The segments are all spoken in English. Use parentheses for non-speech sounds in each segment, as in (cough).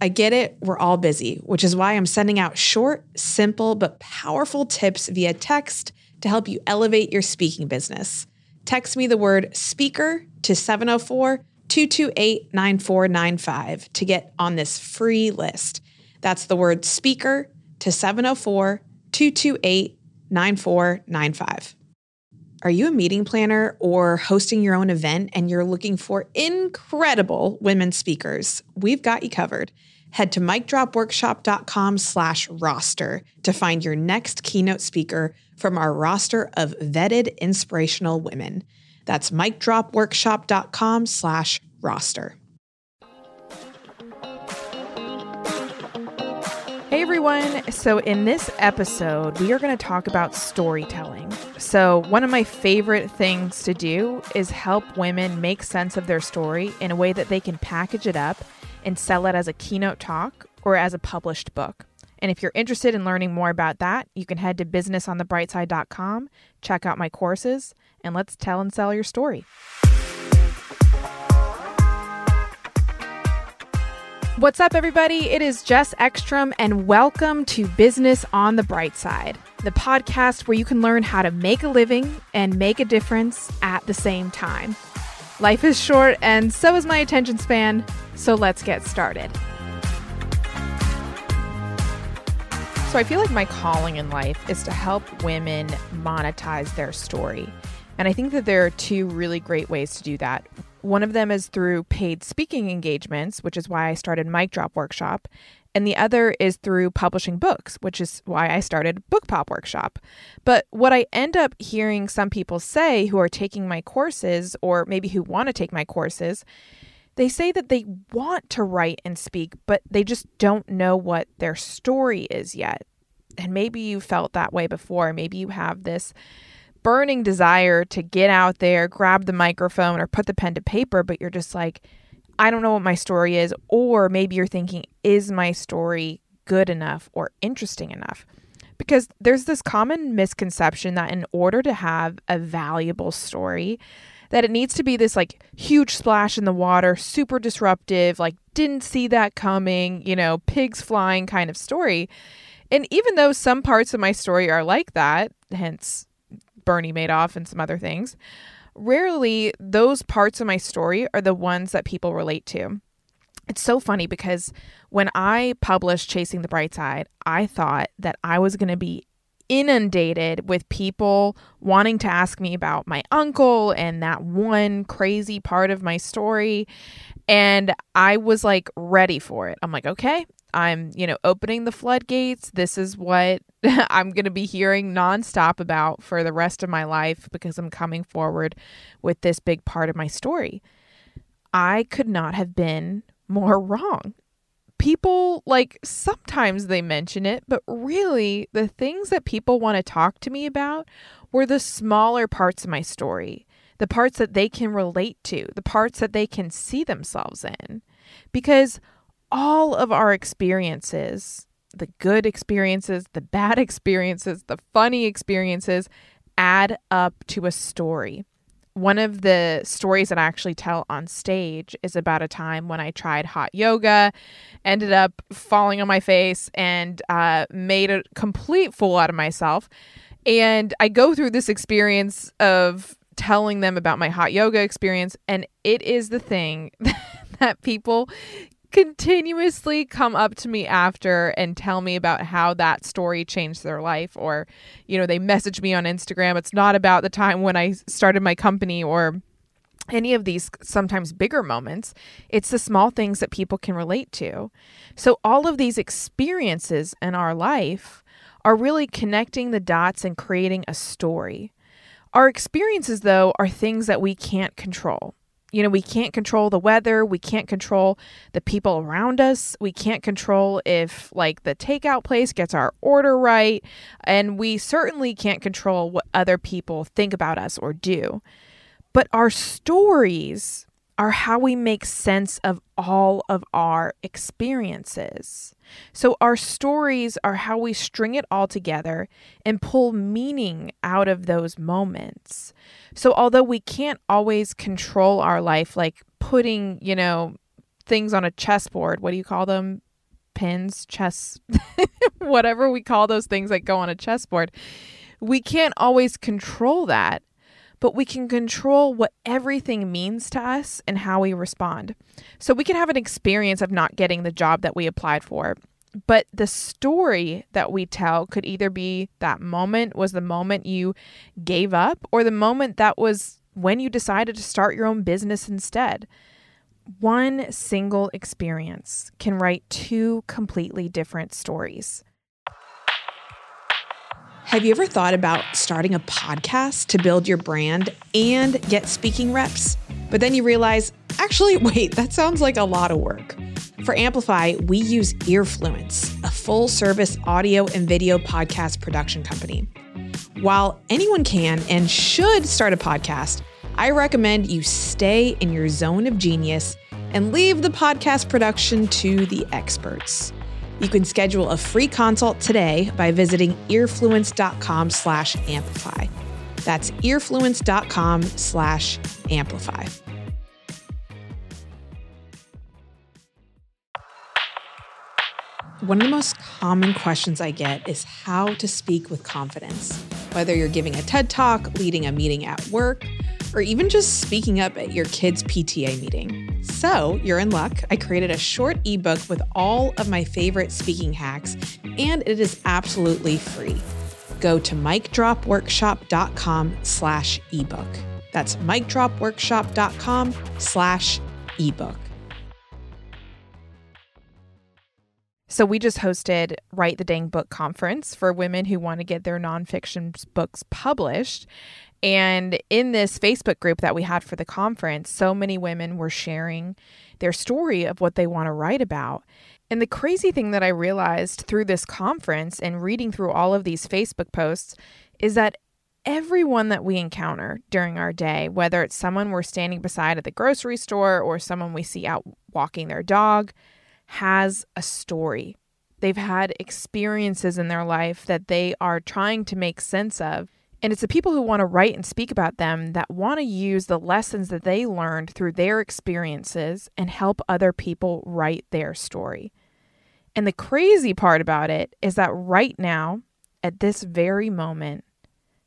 I get it, we're all busy, which is why I'm sending out short, simple, but powerful tips via text to help you elevate your speaking business. Text me the word speaker to 704 228 9495 to get on this free list. That's the word speaker to 704 228 9495. Are you a meeting planner or hosting your own event and you're looking for incredible women speakers? We've got you covered. Head to micdropworkshop.com slash roster to find your next keynote speaker from our roster of vetted inspirational women. That's micdropworkshop.com slash roster. Everyone. So, in this episode, we are going to talk about storytelling. So, one of my favorite things to do is help women make sense of their story in a way that they can package it up and sell it as a keynote talk or as a published book. And if you're interested in learning more about that, you can head to businessonthebrightside.com, check out my courses, and let's tell and sell your story. What's up, everybody? It is Jess Ekstrom, and welcome to Business on the Bright Side, the podcast where you can learn how to make a living and make a difference at the same time. Life is short, and so is my attention span, so let's get started. So, I feel like my calling in life is to help women monetize their story. And I think that there are two really great ways to do that. One of them is through paid speaking engagements, which is why I started Mic Drop Workshop. And the other is through publishing books, which is why I started Book Pop Workshop. But what I end up hearing some people say who are taking my courses, or maybe who want to take my courses, they say that they want to write and speak, but they just don't know what their story is yet. And maybe you felt that way before. Maybe you have this burning desire to get out there, grab the microphone, or put the pen to paper, but you're just like, I don't know what my story is. Or maybe you're thinking, is my story good enough or interesting enough? Because there's this common misconception that in order to have a valuable story, that it needs to be this like huge splash in the water, super disruptive, like didn't see that coming, you know, pigs flying kind of story. And even though some parts of my story are like that, hence Bernie Madoff and some other things, rarely those parts of my story are the ones that people relate to. It's so funny because when I published Chasing the Bright Side, I thought that I was going to be inundated with people wanting to ask me about my uncle and that one crazy part of my story. And I was like ready for it. I'm like, okay, I'm, you know, opening the floodgates. This is what (laughs) I'm going to be hearing nonstop about for the rest of my life because I'm coming forward with this big part of my story. I could not have been more wrong. People, like, sometimes they mention it, but really, the things that people want to talk to me about were the smaller parts of my story, the parts that they can relate to, the parts that they can see themselves in. Because all of our experiences the good experiences, the bad (laughs) experiences, the funny experiences add up to a story. One of the stories that I actually tell on stage is about a time when I tried hot yoga, ended up falling on my face, and uh, made a complete fool out of myself. And I go through this experience of telling them about my hot yoga experience, and it is the thing (laughs) that people continuously come up to me after and tell me about how that story changed their life or you know they message me on Instagram. It's not about the time when I started my company or any of these sometimes bigger moments. It's the small things that people can relate to. So all of these experiences in our life are really connecting the dots and creating a story. Our experiences though are things that we can't control you know, we can't control the weather. We can't control the people around us. We can't control if, like, the takeout place gets our order right. And we certainly can't control what other people think about us or do. But our stories are how we make sense of all of our experiences. So, our stories are how we string it all together and pull meaning out of those moments. So, although we can't always control our life, like putting, you know, things on a chessboard, what do you call them? pins, chess, (laughs) whatever we call those things that go on a chessboard. We can't always control that, but we can control what everything means to us and how we respond. So we can have an experience of not getting the job that we applied for. But the story that we tell could either be that moment was the moment you gave up, or the moment that was when you decided to start your own business instead. One single experience can write two completely different stories. Have you ever thought about starting a podcast to build your brand and get speaking reps? But then you realize, actually, (laughs) wait, that sounds like a lot of work. For Amplify, we use Earfluence, a full service audio and video podcast production company. While anyone can and should start a podcast, I recommend you stay in your zone of genius and leave the podcast production to the experts. You can schedule a free consult today by visiting earfluence.com slash amplify. That's earfluence.com slash amplify. One of the most common questions I get is how to speak with confidence. Whether you're giving a TED talk, leading a meeting at work, or even just speaking up at your kid's PTA meeting. So, you're in luck. I created a short ebook with all of my favorite speaking hacks, and it is absolutely free. Go to micdropworkshop.com slash ebook. That's micdropworkshop.com slash ebook. So we just hosted Write the Dang Book Conference for women who want to get their nonfiction books published. And in this Facebook group that we had for the conference, so many women were sharing their story of what they want to write about. And the crazy thing that I realized through this conference and reading through all of these Facebook posts is that everyone that we encounter during our day, whether it's someone we're standing beside at the grocery store or someone we see out walking their dog, has a story. They've had experiences in their life that they are trying to make sense of. And it's the people who want to write and speak about them that want to use the lessons that they learned through their experiences and help other people write their story. And the crazy part about it is that right now, at this very moment,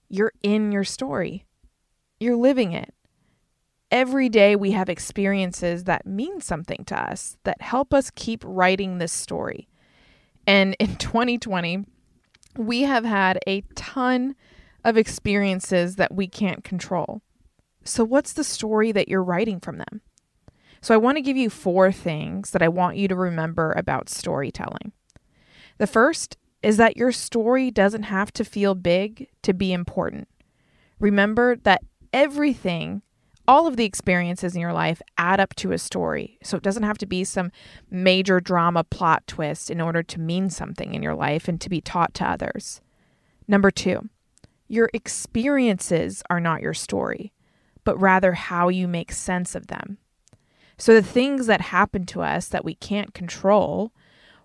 you're in your story, you're living it every day we have experiences that mean something to us, that help us keep writing this story. And in (laughs) 2020, we have had a ton of experiences that we can't control. So, what's the story that you're writing from them? So, I want to give you four things that I want you to remember about storytelling. The first is that your story doesn't have to feel big to be important. Remember that everything all of the experiences in your life add up to a story. So it doesn't have to be some major drama plot twist in order to mean something in your life and to be taught to others. Number two, your experiences are not your story, but rather how you make sense of them. So the things that happen to us that we can't control,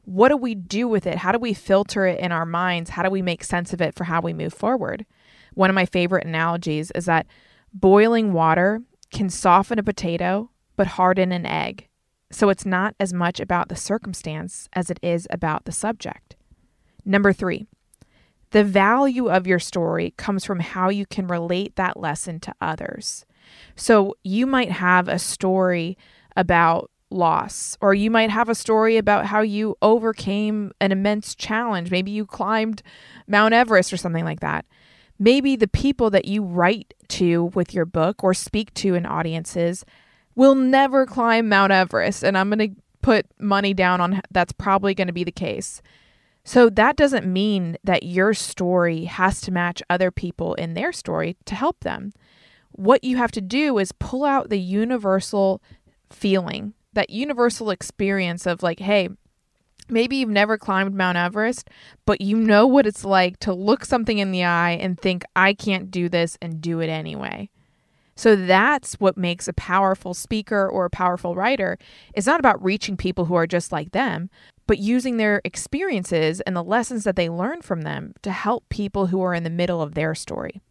what do we do with it? How do we filter it in our minds? How do we make sense of it for how we move forward? One of my favorite analogies is that Boiling water can soften a potato but harden an egg. So it's not as much about the circumstance as it is about the subject. Number three, the value of your story comes from how you can relate that lesson to others. So you might have a story about loss, or you might have a story about how you overcame an immense challenge. Maybe you climbed Mount Everest or something like that maybe the people that you write to with your book or speak to in audiences will never climb Mount Everest. And I'm going to put money down on that's probably going to be the case. So that doesn't mean that your story has to match other people in their story to help them. What you have to do is pull out the universal feeling, that universal experience of like, hey, Maybe you've never climbed Mount Everest, but you know what it's like to look something in the eye and think, I can't do this and do it anyway. So that's what makes a powerful speaker or a powerful writer. It's not about reaching people who are just like them, but using their experiences and the lessons that they learn from them to help people who are in the middle of their story.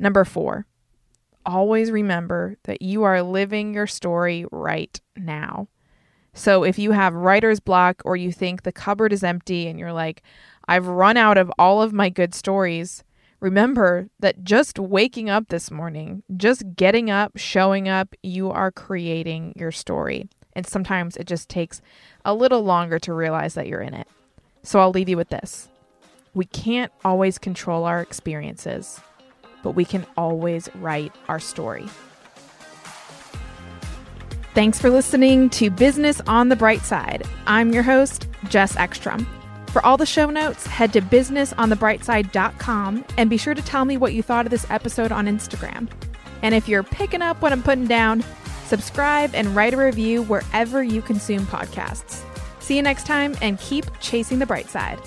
Number four, always remember that you are living your story right now. So if you have writer's block or you think the cupboard is empty and you're like, I've run out of all of my good stories, remember that just waking up this morning, just getting up, showing up, you are creating your story. And sometimes it just takes a little longer to realize that you're in it. So I'll leave you with this we can't always control our experiences, but we can always write our story. Thanks for listening to Business on the Bright Side. I'm your host, Jess Ekstrom. For all the show notes, head to businessonthebrightside.com and be sure to tell me what you thought of this episode on Instagram. And if you're picking up what I'm putting down, subscribe and write a review wherever you consume podcasts. See you next time and keep chasing the bright side.